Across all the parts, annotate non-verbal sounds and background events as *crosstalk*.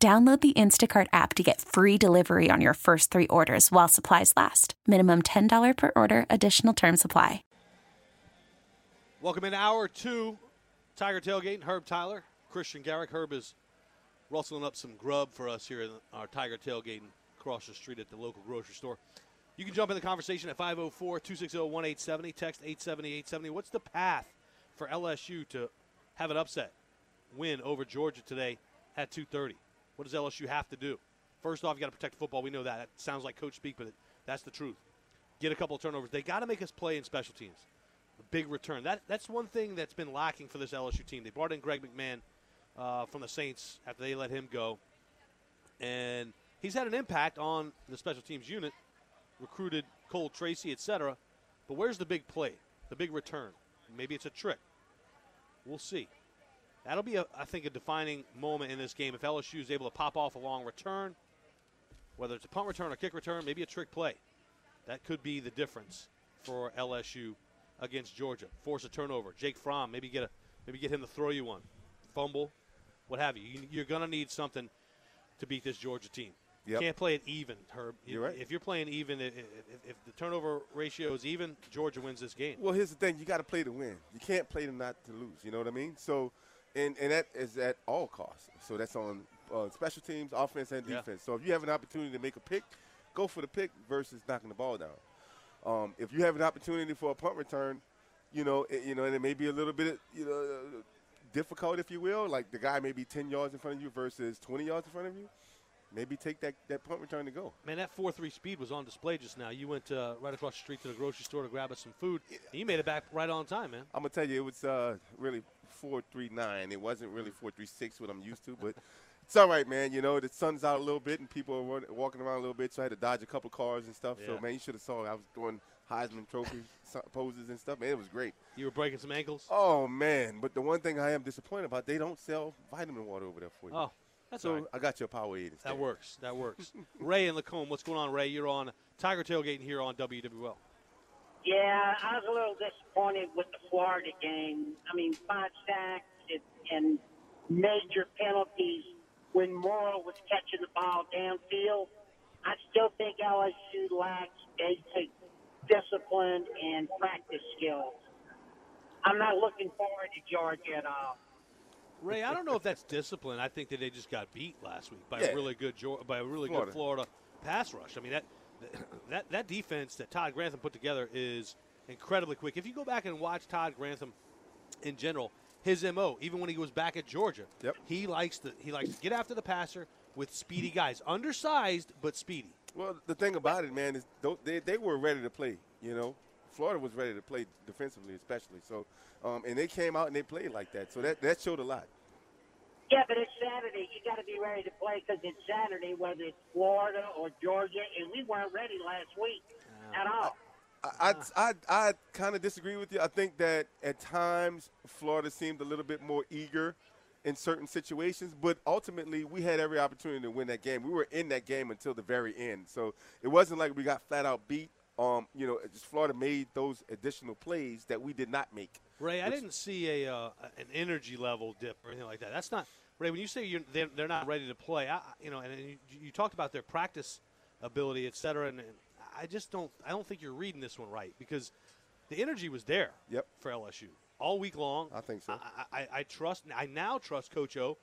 Download the Instacart app to get free delivery on your first three orders while supplies last. Minimum $10 per order, additional term supply. Welcome in hour two. Tiger Tailgate, Herb Tyler, Christian Garic. Herb is rustling up some grub for us here in our Tiger Tailgate across the street at the local grocery store. You can jump in the conversation at 504 260 1870, text 870 870. What's the path for LSU to have an upset win over Georgia today at 230? What does LSU have to do? First off, you got to protect football. We know that. That sounds like coach speak, but that's the truth. Get a couple of turnovers. They got to make us play in special teams. A big return. That that's one thing that's been lacking for this LSU team. They brought in Greg McMahon uh, from the Saints after they let him go, and he's had an impact on the special teams unit. Recruited Cole Tracy, etc. But where's the big play? The big return? Maybe it's a trick. We'll see. That'll be, a, I think, a defining moment in this game if LSU is able to pop off a long return, whether it's a punt return or kick return, maybe a trick play. That could be the difference for LSU against Georgia. Force a turnover. Jake Fromm, maybe get a, maybe get him to throw you one, fumble, what have you. you are going to need something to beat this Georgia team. Yep. Can't play it even, Herb. You're right. If you're playing even, if, if, the turnover ratio is even, Georgia wins this game. Well, here's the thing: you got to play to win. You can't play to not to lose. You know what I mean? So and and that is at all costs. So that's on uh, special teams, offense, and defense. Yeah. So if you have an opportunity to make a pick, go for the pick versus knocking the ball down. Um, if you have an opportunity for a punt return, you know, it, you know, and it may be a little bit, you know, difficult, if you will. Like the guy may be 10 yards in front of you versus 20 yards in front of you. Maybe take that, that punt return to go. Man, that 4 3 speed was on display just now. You went uh, right across the street to the grocery store to grab us some food. Yeah. you made it back right on time, man. I'm going to tell you, it was uh, really four three nine. It wasn't really four three six, what I'm used to, but it's all right, man. You know, the sun's out a little bit and people are walking around a little bit, so I had to dodge a couple cars and stuff. Yeah. So man, you should have saw I was doing Heisman Trophy *laughs* poses and stuff. Man, it was great. You were breaking some ankles. Oh man, but the one thing I am disappointed about, they don't sell vitamin water over there for you. Oh. That's so right. I got your Powerade. Instead. That works. That works. Ray and Lacombe, what's going on, Ray? You're on Tiger Tailgating here on WWL. Yeah, I was a little disappointed with the Florida game. I mean, five sacks, and major penalties when Moreau was catching the ball downfield. I still think LSU lacks basic discipline and practice skills. I'm not looking forward to Georgia at all. Ray, I don't know if that's discipline. I think that they just got beat last week by yeah. a really good by a really Florida. good Florida pass rush. I mean that that that defense that Todd Grantham put together is incredibly quick. If you go back and watch Todd Grantham in general, his mo. Even when he was back at Georgia, yep. he likes to he likes to get after the passer with speedy guys, undersized but speedy. Well, the thing about it, man, is they they were ready to play. You know, Florida was ready to play defensively, especially. So, um, and they came out and they played like that. So that that showed a lot. Yeah, but it's Saturday. You got to be ready to play because it's Saturday, whether it's Florida or Georgia, and we weren't ready last week at all. I, I, I kind of disagree with you. I think that at times Florida seemed a little bit more eager in certain situations, but ultimately we had every opportunity to win that game. We were in that game until the very end, so it wasn't like we got flat out beat. Um, you know, just Florida made those additional plays that we did not make. Ray, I didn't see a uh, an energy level dip or anything like that. That's not Ray. When you say you're, they're, they're not ready to play, I, you know, and you, you talked about their practice ability, et cetera, and, and I just don't I don't think you're reading this one right because the energy was there yep. for LSU all week long. I think so. I, I, I, trust. I now trust Coach O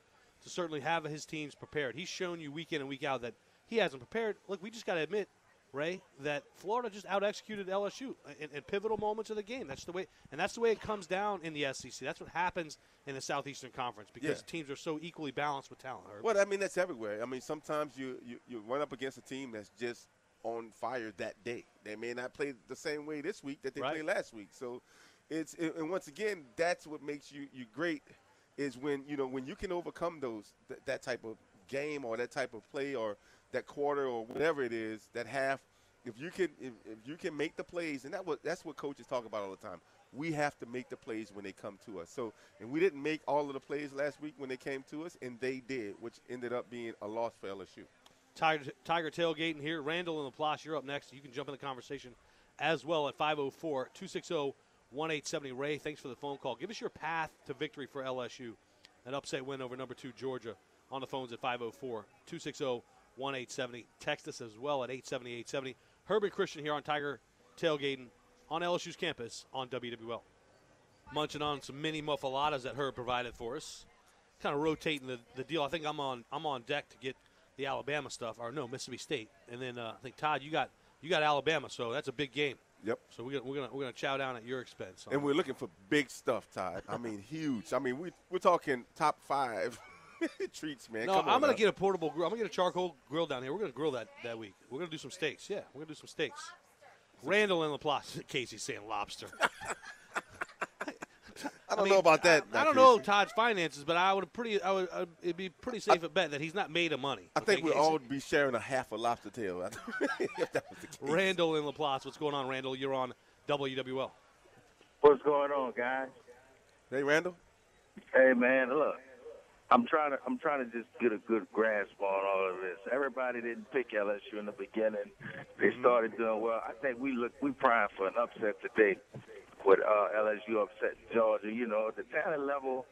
to certainly have his teams prepared. He's shown you week in and week out that he hasn't prepared. Look, we just got to admit, Ray, that Florida just out executed LSU in, in, pivotal moments of the game. That's the way, and that's the way it comes down in the SEC. That's what happens in the Southeastern Conference because yeah. teams are so equally balanced with talent. Herb. Well, I mean that's everywhere. I mean sometimes you, you you run up against a team that's just on fire that day. They may not play the same way this week that they right. played last week. So it's and once again, that's what makes you you great is when you know when you can overcome those th- that type of game or that type of play or that quarter or whatever it is, that half, if you can if, if you can make the plays, and that what that's what coaches talk about all the time. We have to make the plays when they come to us. So, and we didn't make all of the plays last week when they came to us, and they did, which ended up being a loss for LSU. Tiger, Tiger tailgating here. Randall and LaPlace, you're up next. You can jump in the conversation as well at 504 260 1870. Ray, thanks for the phone call. Give us your path to victory for LSU. An upset win over number two Georgia on the phones at 504 260 1870. Text us as well at 870 870. Herbert Christian here on Tiger Tailgating on LSU's campus on WWL. Munching on some mini muffaladas that Herb provided for us. Kind of rotating the, the deal. I think I'm on I'm on deck to get the Alabama stuff, or no, Mississippi State, and then uh, I think Todd, you got you got Alabama, so that's a big game. Yep. So we're gonna we're gonna we're gonna chow down at your expense. And we're looking for big stuff, Todd. I mean, huge. I mean, we we're talking top five *laughs* *laughs* treats, man. No, Come I'm on gonna now. get a portable grill. I'm gonna get a charcoal grill down here. We're gonna grill that that week. We're gonna do some steaks. Yeah, we're gonna do some steaks. Randall and LaPlace. *laughs* Casey's saying lobster. *laughs* I don't mean, know about that. I, I don't know Todd's finances, but I would pretty. I would. I'd, it'd be pretty safe a bet that he's not made of money. I think okay, we'd Casey? all be sharing a half a lobster tail. if that was the case. Randall and LaPlace. What's going on, Randall? You're on WWL. What's going on, guys? Hey, Randall. Hey, man, look, I'm trying to I'm trying to just get a good grasp on all of this. Everybody didn't pick LSU in the beginning. They started doing well. I think we look we prime for an upset today with uh, LSU upsetting Georgia. You know, the talent level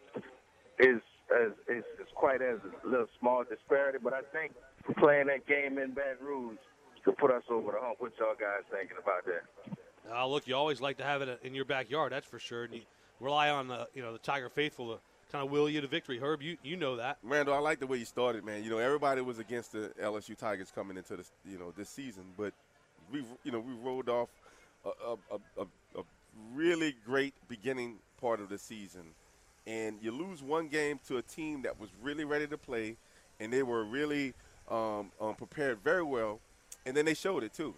is is, is is quite as a little small disparity, but I think playing that game in Baton Rouge could put us over the hump. What y'all guys thinking about that? Uh, look, you always like to have it in your backyard. That's for sure. And you rely on the you know the Tiger faithful to kind of will you to victory. Herb, you you know that. Randall, I like the way you started, man. You know, everybody was against the LSU Tigers coming into this, you know, this season, but we, you know, we rolled off a, a, a, a, really great beginning part of the season, and you lose one game to a team that was really ready to play, and they were really um, um, prepared very well, and then they showed it too.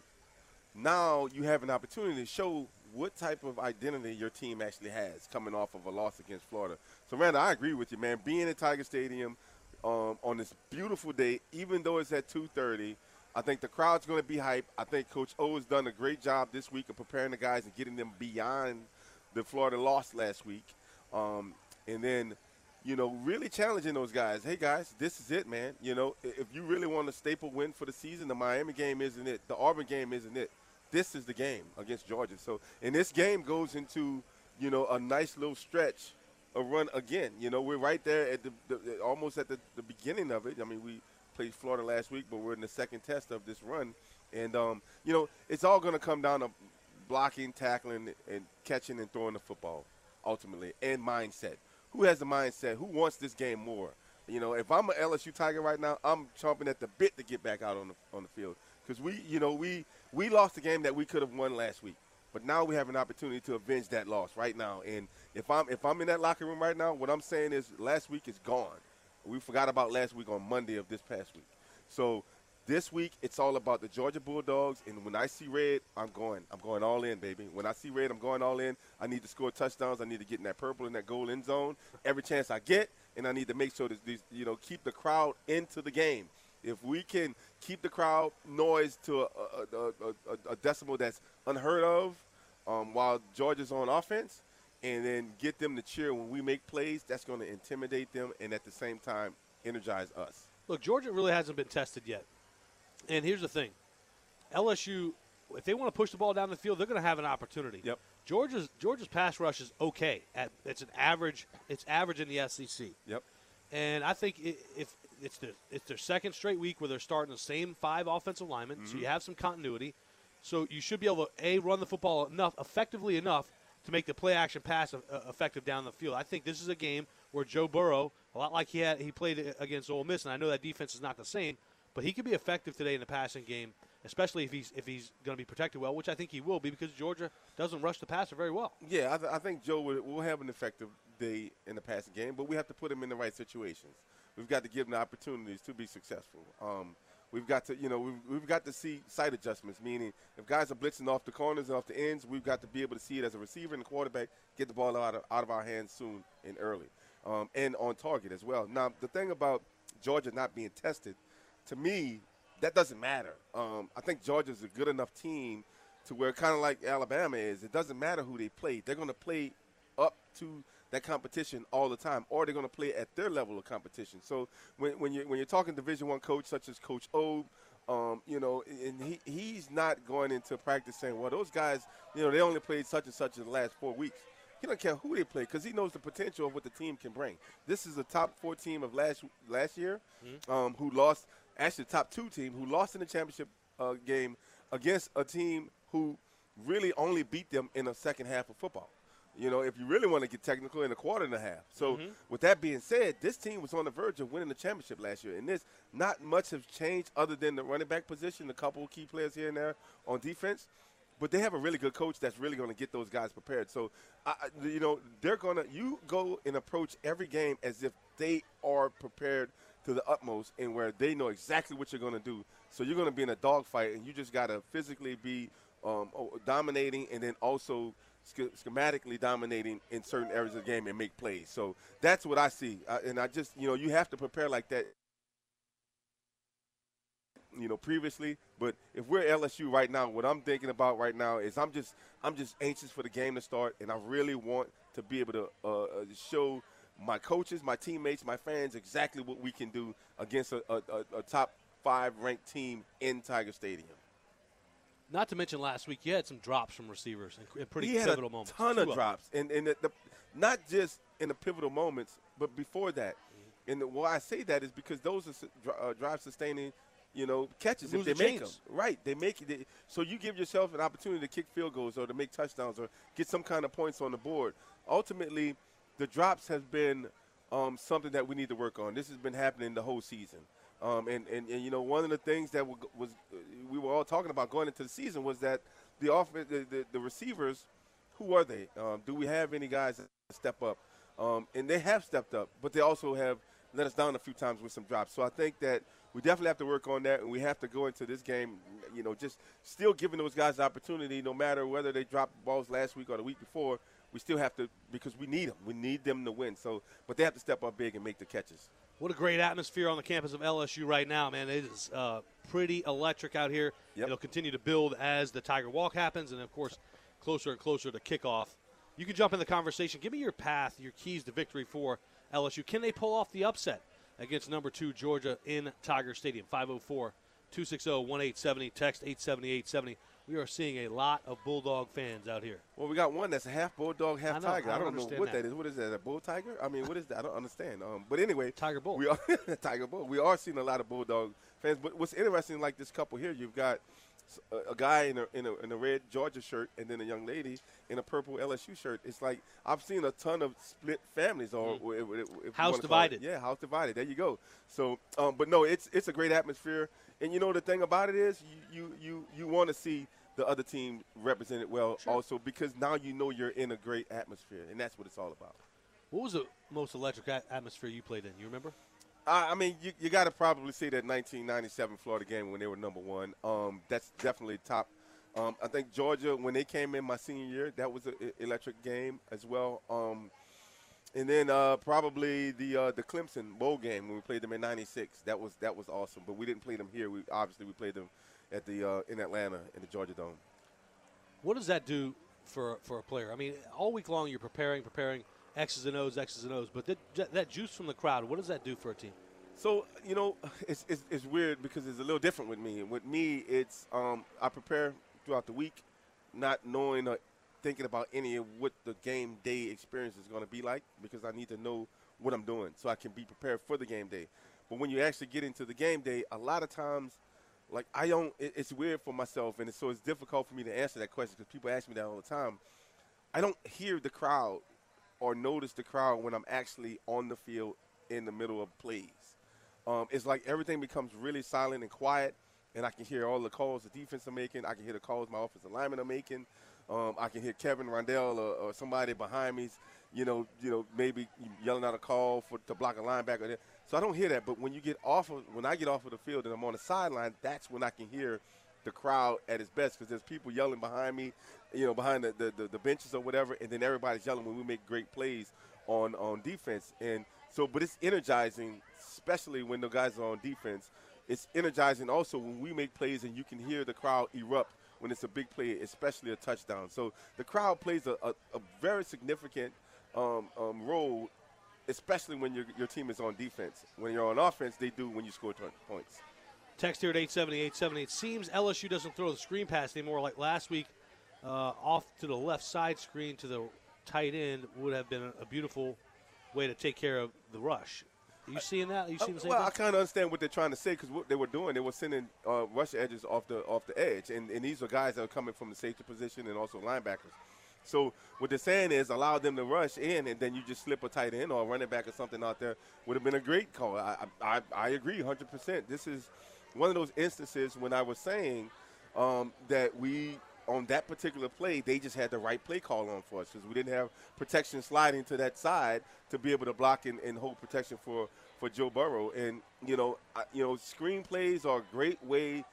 Now you have an opportunity to show what type of identity your team actually has coming off of a loss against Florida. So, Randall, I agree with you, man. Being at Tiger Stadium um, on this beautiful day, even though it's at 2:30, I think the crowd's going to be hype. I think Coach O has done a great job this week of preparing the guys and getting them beyond the Florida loss last week, um, and then you know, really challenging those guys. Hey, guys, this is it, man. You know, if you really want a staple win for the season, the Miami game isn't it. The Auburn game isn't it. This is the game against Georgia. So, and this game goes into, you know, a nice little stretch, a run again. You know, we're right there at the, the almost at the, the beginning of it. I mean, we played Florida last week, but we're in the second test of this run. And, um, you know, it's all going to come down to blocking, tackling, and catching and throwing the football ultimately, and mindset. Who has the mindset? Who wants this game more? You know, if I'm an LSU Tiger right now, I'm chomping at the bit to get back out on the on the field because we, you know, we we lost the game that we could have won last week, but now we have an opportunity to avenge that loss right now. And if I'm if I'm in that locker room right now, what I'm saying is last week is gone. We forgot about last week on Monday of this past week. So this week it's all about the Georgia Bulldogs, and when I see red, I'm going. I'm going all in, baby. When I see red, I'm going all in. I need to score touchdowns. I need to get in that purple and that goal end zone every chance I get, and I need to make sure that these, you know, keep the crowd into the game. If we can keep the crowd noise to a, a, a, a, a decimal that's unheard of, um, while Georgia's on offense, and then get them to cheer when we make plays, that's going to intimidate them, and at the same time energize us. Look, Georgia really hasn't been tested yet. And here's the thing LSU, if they want to push the ball down the field, they're going to have an opportunity. Yep. Georgia's Georgia's pass rush is okay. At it's an average. It's average in the SEC. Yep. And I think if it's their it's their second straight week where they're starting the same five offensive linemen, so you have some continuity. So you should be able to a run the football enough effectively enough to make the play action pass uh, effective down the field. I think this is a game where Joe Burrow, a lot like he had he played against Ole Miss, and I know that defense is not the same, but he could be effective today in the passing game, especially if he's if he's going to be protected well, which I think he will be because Georgia doesn't rush the passer very well. Yeah, I, th- I think Joe will, will have an effective day in the passing game, but we have to put him in the right situations. We've got to give him the opportunities to be successful. Um, we've got to, you know, we've, we've got to see sight adjustments, meaning if guys are blitzing off the corners and off the ends, we've got to be able to see it as a receiver and quarterback, get the ball out of, out of our hands soon and early, um, and on target as well. Now, the thing about Georgia not being tested, to me, that doesn't matter. Um, I think Georgia's a good enough team to where kind of like Alabama is. It doesn't matter who they play. They're going to play up to that competition all the time, or they're going to play at their level of competition. So when, when you're when you're talking Division One coach such as Coach O, um, you know, and he he's not going into practice saying, well, those guys, you know, they only played such and such in the last four weeks. He don't care who they play because he knows the potential of what the team can bring. This is the top four team of last last year, mm-hmm. um, who lost actually the top two team who lost in the championship uh, game against a team who really only beat them in the second half of football. You know, if you really want to get technical, in a quarter and a half. So, mm-hmm. with that being said, this team was on the verge of winning the championship last year, and this not much has changed other than the running back position, a couple key players here and there on defense. But they have a really good coach that's really going to get those guys prepared. So, I, you know, they're going to you go and approach every game as if they are prepared to the utmost, and where they know exactly what you're going to do. So you're going to be in a dogfight, and you just got to physically be um, dominating, and then also schematically dominating in certain areas of the game and make plays. So that's what I see. And I just, you know, you have to prepare like that, you know, previously. But if we're LSU right now, what I'm thinking about right now is I'm just, I'm just anxious for the game to start, and I really want to be able to uh, uh show my coaches, my teammates, my fans exactly what we can do against a, a, a top five ranked team in Tiger Stadium. Not to mention last week, you had some drops from receivers in pretty he pivotal moments. ton of drops, and and the, the, not just in the pivotal moments, but before that. Mm-hmm. And the, why I say that is because those are uh, drive sustaining, you know, catches if they the make them. Right, they make it. They, so you give yourself an opportunity to kick field goals or to make touchdowns or get some kind of points on the board. Ultimately, the drops has been um, something that we need to work on. This has been happening the whole season. Um, and, and, and, you know, one of the things that was we were all talking about going into the season was that the offense, the, the, the receivers, who are they? Um, do we have any guys that step up? Um, and they have stepped up, but they also have let us down a few times with some drops. So I think that we definitely have to work on that, and we have to go into this game, you know, just still giving those guys the opportunity, no matter whether they dropped balls last week or the week before. We still have to because we need them. We need them to win. So, but they have to step up big and make the catches. What a great atmosphere on the campus of LSU right now, man. It is uh, pretty electric out here. Yep. It'll continue to build as the Tiger Walk happens, and of course, closer and closer to kickoff. You can jump in the conversation. Give me your path, your keys to victory for LSU. Can they pull off the upset against number two Georgia in Tiger Stadium? 504 260 1870. Text 87870 we are seeing a lot of Bulldog fans out here. Well, we got one that's a half Bulldog, half I know, Tiger. I don't, I don't know what that. that is. What is that? A Bull Tiger? I mean, what is that? I don't understand. Um, but anyway, Tiger Bull. We are *laughs* Tiger Bull. We are seeing a lot of Bulldog fans. But what's interesting, like this couple here, you've got a, a guy in a, in a, in a red Georgia shirt and then a young lady in a purple LSU shirt. It's like I've seen a ton of split families or mm. if, if house divided. yeah, house divided. There you go. So, um, but no, it's it's a great atmosphere. And you know the thing about it is you you you, you want to see the other team represented well sure. also because now you know you're in a great atmosphere, and that's what it's all about. What was the most electric atmosphere you played in? You remember? I, mean, you, you got to probably see that 1997 Florida game when they were number one. Um, that's definitely top. Um, I think Georgia, when they came in my senior year, that was an electric game as well. Um, and then uh, probably the uh, the Clemson bowl game when we played them in '96. That was that was awesome. But we didn't play them here. We obviously we played them at the uh, in Atlanta in the Georgia Dome. What does that do for for a player? I mean, all week long you're preparing, preparing X's and O's, X's and O's, but that, that juice from the crowd, what does that do for a team? So you know, *laughs* it's, it's, it's weird because it's a little different with me. With me, it's um, I prepare throughout the week, not knowing or thinking about any of what the game day experience is going to be like because I need to know what I'm doing so I can be prepared for the game day. But when you actually get into the game day, a lot of times like I don't. It, it's weird for myself, and it's, so it's difficult for me to answer that question because people ask me that all the time. I don't hear the crowd or notice the crowd when I'm actually on the field in the middle of plays. Um, it's like everything becomes really silent and quiet, and I can hear all the calls the defense are making. I can hear the calls my offensive linemen are making. Um, I can hear Kevin Rondell or, or, somebody behind me, you know, you know, maybe yelling out a call for to block a linebacker. So I don't hear that. But when you get off of when I get off of the field and I'm on the sideline, that's when I can hear the crowd at its best because there's people yelling behind me, you know, behind the, the, the, the, benches or whatever, and then everybody's yelling when we make great plays on on defense. And So, but it's energizing, especially when the guys are on defense. It's energizing also when we make plays and you can hear the crowd erupt when it's a big play, especially a touchdown. So the crowd plays a, a, a very significant um, um, role, especially when your, your team is on defense. When you're on offense, they do when you score 20 points. Text here at 870, 870. It seems LSU doesn't throw the screen pass anymore like last week. Uh, off to the left side screen to the tight end would have been a, a beautiful way to take care of the rush. Are you seeing that? Are you seeing the same well, thing? I kind of understand what they're trying to say because what they were doing, they were sending uh, rush edges off the off the edge, and, and these are guys that are coming from the safety position and also linebackers. So what they're saying is allow them to rush in, and then you just slip a tight end or a running back or something out there would have been a great call. I I, I agree 100. percent This is one of those instances when I was saying um, that we on that particular play, they just had the right play call on for us because we didn't have protection sliding to that side to be able to block and, and hold protection for, for Joe Burrow. And you know, I, you know, screen plays are a great way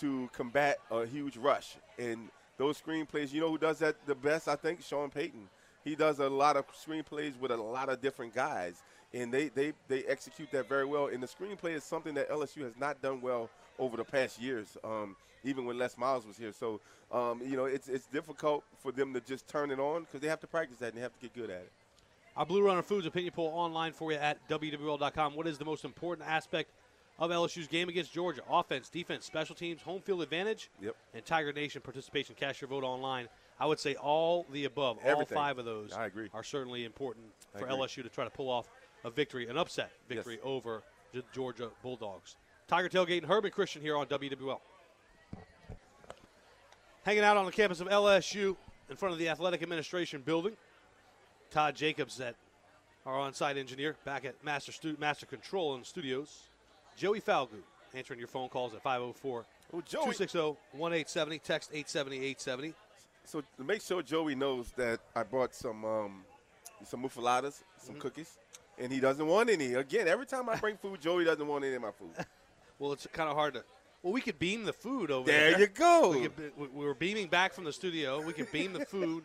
to combat a huge rush. And those screen plays, you know, who does that the best? I think Sean Payton. He does a lot of screen plays with a lot of different guys, and they they they execute that very well. And the screenplay is something that LSU has not done well over the past years. Um, even when Les Miles was here. So, um, you know, it's, it's difficult for them to just turn it on because they have to practice that and they have to get good at it. Our Blue Runner Foods opinion poll online for you at WWL.com. What is the most important aspect of LSU's game against Georgia? Offense, defense, special teams, home field advantage, yep. and Tiger Nation participation. Cast your vote online. I would say all the above. Everything. All five of those I agree. are certainly important I for agree. LSU to try to pull off a victory, an upset victory Yes. over the Georgia Bulldogs. Tiger Tailgate and Herb and Christian here on WWL. Hanging out on the campus of LSU in front of the Athletic Administration building. Todd Jacobs, that our on-site engineer, back at Master Stu- Master Control in the studios. Joey Falgoust answering your phone calls at 504 Oh, Joey. 260 1870. Text 870 870. So make sure Joey knows that I brought some um, some muffaladas, some cookies, and he doesn't want any. Again, every time I bring food, Joey doesn't want any of my food. *laughs* Well, it's kind of hard to. Well, we could beam the food over There there. you go. *laughs* We, could, we- we were beaming back from the studio. We could beam the food.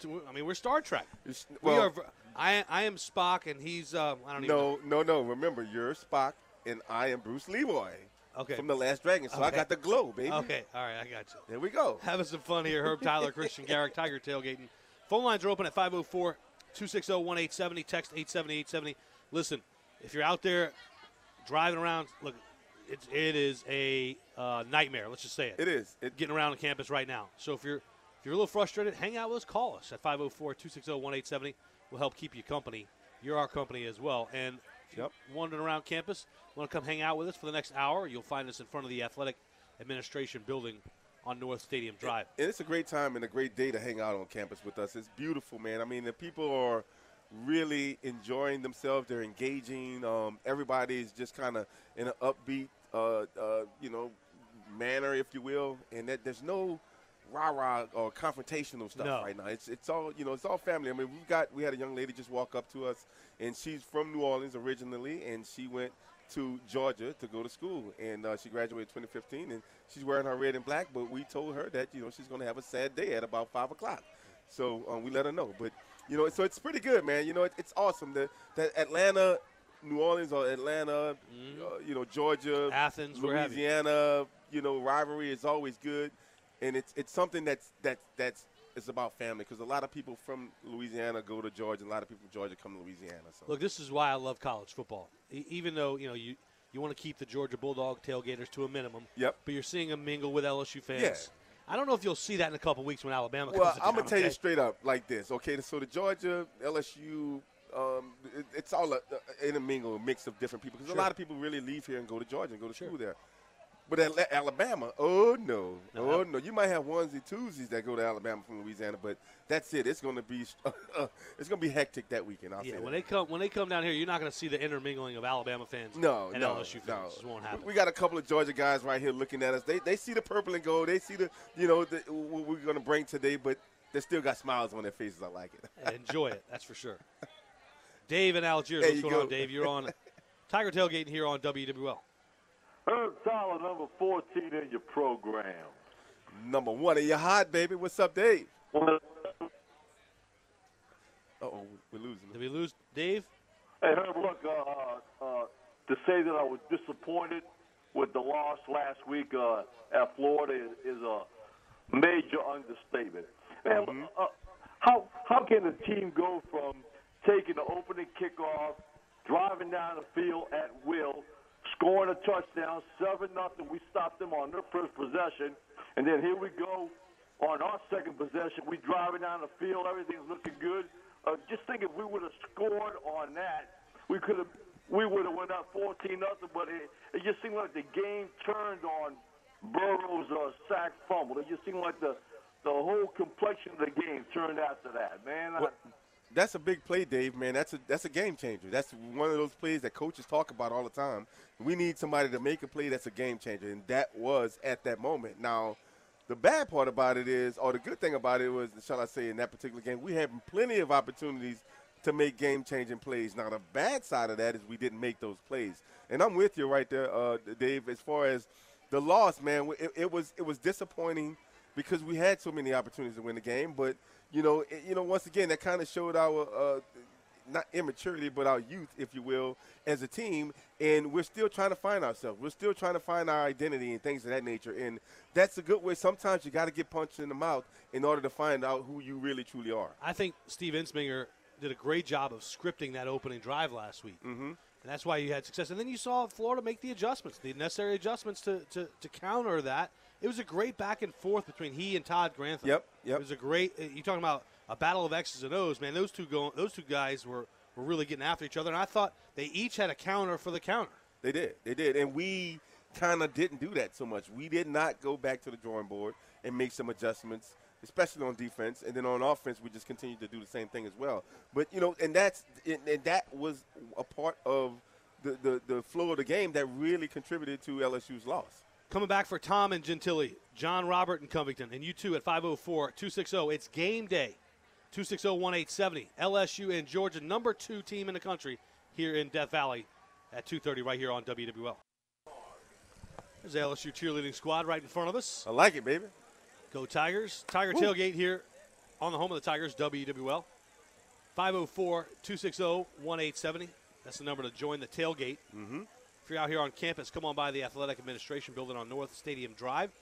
To, I mean, we're Star Trek. It's- we well, are. I am Spock, and he's. Uh, I don't even know. no, no, no. Remember, you're Spock, and I am Bruce Leroy Okay. from the Last Dragon. So I got the glow, baby. Okay. All right. I got you. There we go. Having some fun here. Herb Tyler, Christian *laughs* Garic, Tiger Tailgating. Phone lines are open at 504 260 1870. Text 870 870. Listen, if you're out there driving around, look, it's, it is a uh, nightmare. Let's just say it. It is. It, Getting around the campus right now. So if you're if you're a little frustrated, hang out with us. Call us at 504 260 1870. We'll help keep you company. You're our company as well. And if you're Yep. wandering around campus, want to come hang out with us for the next hour, you'll find us in front of the Athletic Administration building on North Stadium Drive. and it's a great time and a great day to hang out on campus with us. It's beautiful, man. I mean, the people are really enjoying themselves. They're engaging. Um, everybody's just kind of in an upbeat, uh, uh, you know, manner, if you will. And that there's no rah rah or confrontational stuff No. right now. It's it's all you know. It's all family. I mean, we've got we had a young lady just walk up to us, and she's from New Orleans originally, and she went to Georgia to go to school, and uh, she graduated 2015, and she's wearing her red and black. But we told her that you know she's going to have a sad day at about five o'clock, so um, we let her know. But you know, so it's pretty good, man. You know, it, it's awesome that that Atlanta, New Orleans, or Atlanta, uh, you know, Georgia, Athens. Louisiana, you know, rivalry is always good, and it's it's something that's that's that's it's about family because a lot of people from Louisiana go to Georgia, and a lot of people from Georgia come to Louisiana. So Look, this is why I love college football. E- even though you know you you want to keep the Georgia Bulldog tailgaters to a minimum. Yep. But you're seeing them mingle with LSU fans. Yeah. I don't know if you'll see that in a couple weeks when Alabama Well, comes. to I'm gonna tell you straight up like this. Okay, so the Georgia, LSU, um, it, it's all a, a intermingle, a mix of different people because Sure. a lot of people really leave here and go to Georgia and go to school there. But at Alabama, oh no, No, Al- no, you might have onesie twosies that go to Alabama from Louisiana, but that's it. It's gonna be, *laughs* *laughs* it's gonna be hectic that weekend. I'll Yeah, say when that. they come when they come down here, you're not going to see the intermingling of Alabama fans No, and no, LSU fans. no. It just won't happen. We got a couple of Georgia guys right here looking at us. They they see the purple and gold. They see the you know the, what we're gonna bring today, but they still got smiles on their faces. I like it. Enjoy it, that's for sure. *laughs* Dave and Algiers, There what's going go. on, Dave? You're on Tiger Tailgating here on WWL. Herb Tyler, number 14 in your program. Number one in your hot, baby. What's up, Dave? Uh oh, we're losing. Did we lose Dave? Hey, Herb, look, uh, uh, to say that I was disappointed with the loss last week uh, at Florida is, is a major understatement. Man, mm-hmm. uh, how how can a team go from taking the opening kickoff, driving down the field at will, scoring a touchdown, seven nothing. We stopped them on their first possession, and then here we go on our second possession. We driving down the field, everything's looking good. Uh, just think if we would have scored on that, we could have we would have went up 14 nothing. But it, it just seemed like the game turned on Burrow's uh, sack fumble. It just seemed like the the whole complexion of the game turned after that. Man, well, I, that's a big play, Dave. Man, that's a that's a game changer. That's one of those plays that coaches talk about all the time. We need somebody to make a play that's a game changer, and that was at that moment. Now, the bad part about it is, or the good thing about it was, shall I say, in that particular game, we had plenty of opportunities to make game changing plays. Now, the bad side of that is we didn't make those plays. And I'm with you right there, uh, Dave. As far as the loss, man, it, it was it was disappointing because we had so many opportunities to win the game, but you know, it, you know, once again, that kind of showed our uh, not immaturity, but our youth, if you will, as a team. And we're still trying to find ourselves. We're still trying to find our identity and things of that nature. And that's a good way. Sometimes you got to get punched in the mouth in order to find out who you really truly are. I think Steve Ensminger did a great job of scripting that opening drive last week. Mm-hmm. And that's why you had success. And then you saw Florida make the adjustments, the necessary adjustments to, to, to counter that it was a great back and forth between he and Todd Grantham. Yep, yep. It was a great. Uh, you talking about a battle of X's and O's, man? Those two go, those two guys were were really getting after each other, and I thought they each had a counter for the counter. They did, they did, and we kind of didn't do that so much. We did not go back to the drawing board and make some adjustments, especially on defense, and then on offense, we just continued to do the same thing as well. But you know, and that's and that was a part of the, the, the flow of the game that really contributed to LSU's loss. Coming back for Tom and Gentilly, John Robert and Covington, and you two at 504 260. It's game day. 260 1870. LSU and Georgia, number two team in the country here in Death Valley at 2.30 right here on WWL. There's the LSU cheerleading squad right in front of us. I like it, baby. Go Tigers. Tiger Woo. Tailgate here on the home of the Tigers, WWL. 504 260 1870. That's the number to join the tailgate. Mm-hmm. If you're out here on campus, come on by the Athletic Administration Building on North Stadium Drive.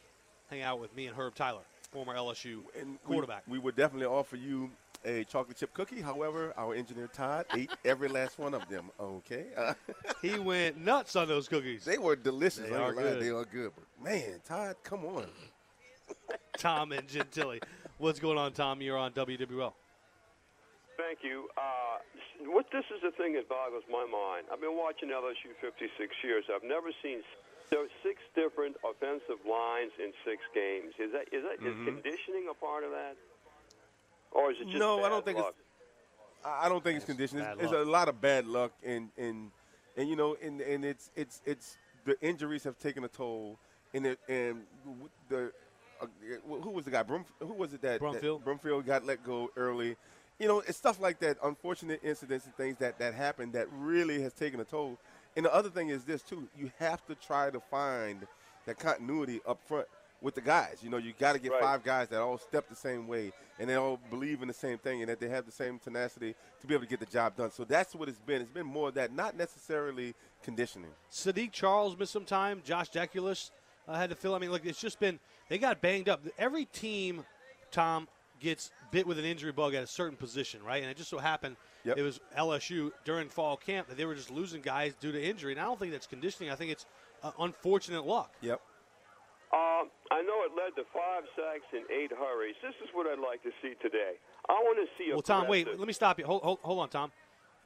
Hang out with me and Herb Tyler, former LSU and quarterback. We, we would definitely offer you a chocolate chip cookie. However, our engineer Todd *laughs* ate every last one of them. Okay. Uh, *laughs* he went nuts on those cookies. They were delicious. They are good. They are good. But man, Todd, come on. *laughs* Tom and Gentilly. What's going on, Tom? You're on WWL. Thank you. Uh, what this is the thing that boggles my mind. I've been watching LSU 56 years. I've never seen six different offensive lines in six games. Is that is that mm-hmm. is conditioning a part of that, or is it just no? I don't think luck? it's. I don't think it's conditioning. It's, it's, a lot of bad luck, and and and you know, and and it's it's it's the injuries have taken a toll, and it and the. Uh, who was the guy? Brum, who was it that, Brumfield? that Brumfield got let go early? you know, it's stuff like that, unfortunate incidents and things that, that happen that really has taken a toll. And the other thing is this, too. You have to try to find that continuity up front with the guys. You know, you got to get right. five guys that all step the same way and they all believe in the same thing and that they have the same tenacity to be able to get the job done. So that's what it's been. It's been more of that, not necessarily conditioning. Saahdiq Charles missed some time. Josh Deculus uh, had to fill. I mean, look, it's just been, they got banged up. Every team, Tom, gets bit with an injury bug at a certain position, right? And it just so happened yep. it was LSU during fall camp that they were just losing guys due to injury. And I don't think that's conditioning. I think it's uh, unfortunate luck. Yep. Uh, I know it led to five sacks and eight hurries. This is what I'd like to see today. I want to see. A Well, Tom, wait. Let me stop you. Hold, hold, hold on, Tom.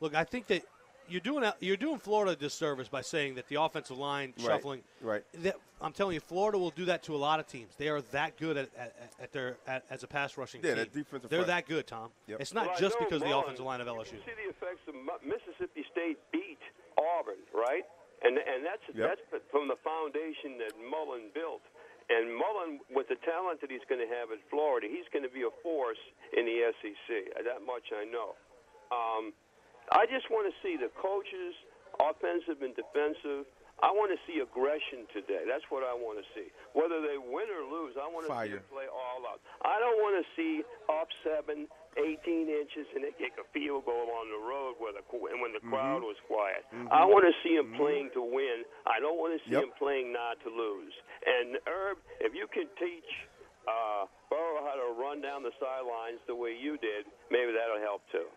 Look, I think that you're doing you're doing Florida a disservice by saying that the offensive line shuffling. Right. That, I'm telling you, Florida will do that to a lot of teams. They are that good at, at, at their at, as a pass rushing yeah, team. that defensive They're front. that good, Tom. Yep. It's not well, just because Mullen, of the offensive line of LSU. You see the effects of Mississippi State beat Auburn, right? And and that's yep. that's from the foundation that Mullen built. And Mullen, with the talent that he's going to have at Florida, he's going to be a force in the SEC. That much I know. Um, I just want to see the coaches – offensive and defensive. I want to see aggression today. That's what I want to see. Whether they win or lose, I want to Fire. see them play all out. I don't want to see up seven, 18 inches and they kick a field goal on the road where the and when the Mm-hmm. crowd was quiet. I want to see him playing to win. I don't want to see Yep. him playing not to lose. And Herb, if you can teach uh, Burrow how to run down the sidelines the way you did, maybe that'll help too.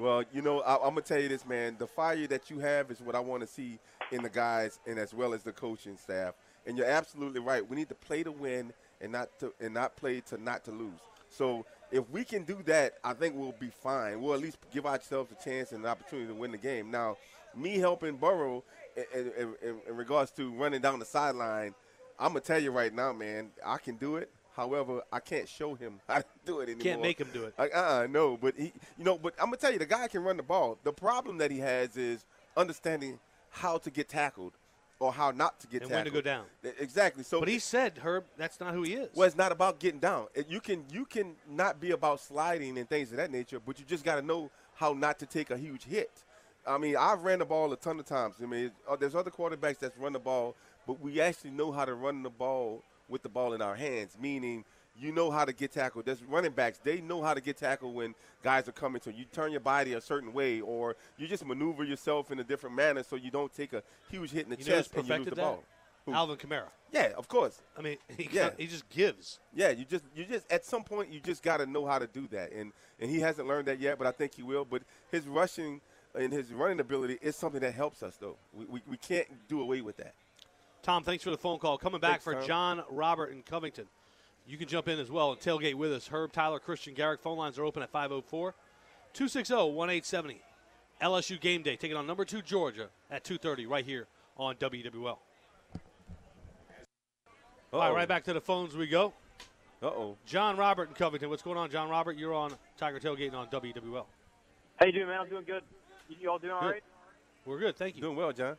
Well, you know, I, I'm gonna tell you this, man. The fire that you have is what I want to see in the guys, and as well as the coaching staff. And you're absolutely right. We need to play to win, and not to and not play to not to lose. So if we can do that, I think we'll be fine. We'll at least give ourselves a chance and an opportunity to win the game. Now, me helping Burrow in, in, in, in regards to running down the sideline, I'm gonna tell you right now, man. I can do it. However, I can't show him *laughs* how to do it anymore. Can't make him do it. Like, uh, no, but he, you know, but I'm gonna tell you, the guy can run the ball. The problem that he has is understanding how to get tackled or how not to get tackled. And when to go down. Exactly. So, But he said, Herb, that's not who he is. well, it's not about getting down. You can you can not be about sliding and things of that nature, but you just got to know how not to take a huge hit. I mean, I've ran the ball a ton of times. I mean, uh, there's other quarterbacks that's run the ball, but we actually know how to run the ball with the ball in our hands, meaning you know how to get tackled. There's running backs, they know how to get tackled when guys are coming to you. You turn your body a certain way, or you just maneuver yourself in a different manner so you don't take a huge hit in the You chest and you lose the that? ball. Who? Alvin Kamara. Yeah, of course. I mean, he, Yeah. he just gives. Yeah, you just you just at some point you just got to know how to do that, and and he hasn't learned that yet, but I think he will. But his rushing and his running ability is something that helps us, though. We we, we can't do away with that. Tom, thanks for the phone call. Coming back Thanks, for Tom. John Robert in Covington. You can jump in as well and tailgate with us. Herb, Tyler, Christian, Garic. Phone lines are open at 504 260 1870. LSU game day. Taking on number two Georgia at 2:30 right here on WWL. All right, right back to the phones we go. Uh oh. John Robert in Covington. What's going on, John Robert? You're on Tiger Tailgating on WWL. How you doing, man? I'm doing good. You, you all doing all Good. right? We're good, thank you. Doing well, John.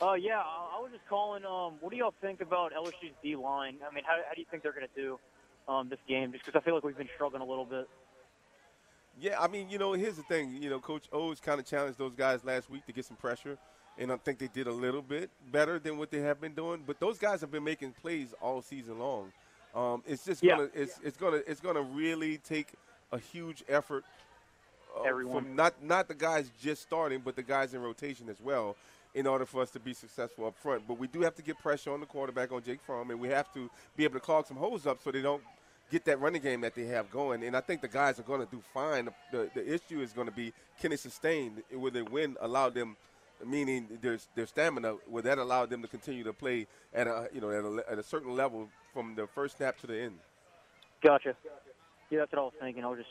Uh, yeah, I, was just calling. Um, what do y'all think about LSU's D line? I mean, how, how do you think they're going to do um, this game? Just because I feel like we've been struggling a little bit. Yeah, I mean, you know, here's the thing. You know, Coach O's kind of challenged those guys last week to get some pressure, and I think they did a little bit better than what they have been doing. But those guys have been making plays all season long. Um, it's just gonna, it's, it's gonna, it's gonna really take a huge effort uh, Everyone. from not not the guys just starting, but the guys in rotation as well, in order for us to be successful up front. But we do have to get pressure on the quarterback on Jake Fromm, and we have to be able to clog some holes up so they don't get that running game that they have going. And I think the guys are going to do fine. The, the, the issue is going to be can they sustain? Will their win allow them? Meaning their their stamina will that allow them to continue to play at a you know at a, at a certain level from the first snap to the end. Gotcha. Yeah, that's what I was thinking. I was just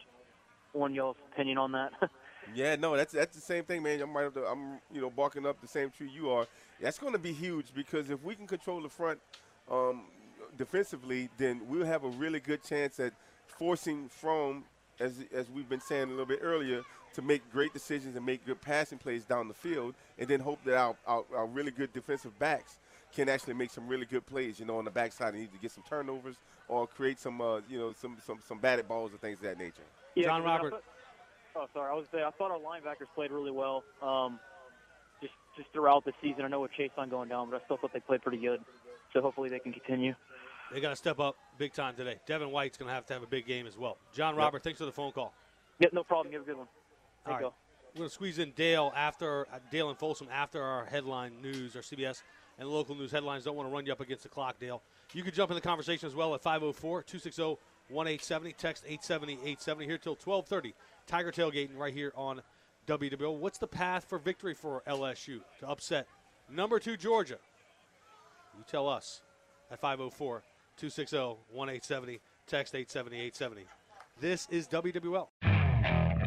wanting y'all's opinion on that. *laughs* Yeah, no, that's that's the same thing, man. I'm right up the, I'm you know barking up the same tree you are. That's going to be huge because if we can control the front um, defensively, then we'll have a really good chance at forcing Fromm, as as we've been saying a little bit earlier, to make great decisions and make good passing plays down the field, and then hope that our, our, our really good defensive backs can actually make some really good plays. You know, on the backside, and either get some turnovers or create some uh, you know some some some batted balls or things of that nature. yeah, John 'cause I Robert. Oh, sorry. I was say I thought our linebackers played really well. Um, just just throughout the season. I know with Chaisson going down, but I still thought they played pretty good. So hopefully they can continue. They got to step up big time today. Devin White's going to have to have a big game as well. John Robert, thanks for the phone call. Yeah, no problem. You have a good one. All right. We're going to squeeze in Dale after uh, Dale and Folsom after our headline news, our CBS and local news headlines. Don't want to run you up against the clock, Dale. You can jump in the conversation as well at 504 260 1870. Text 870 870 here till 1230. Tiger tailgating right here on WWL. What's the path for victory for LSU to upset number two Georgia? You tell us at 504 260 1870. Text 870 870. This is WWL.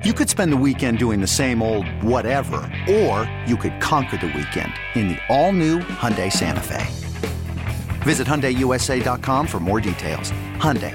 You could spend the weekend doing the same old whatever, or you could conquer the weekend in the all-new Hyundai Santa Fe. Visit HyundaiUSA.com for more details. Hyundai,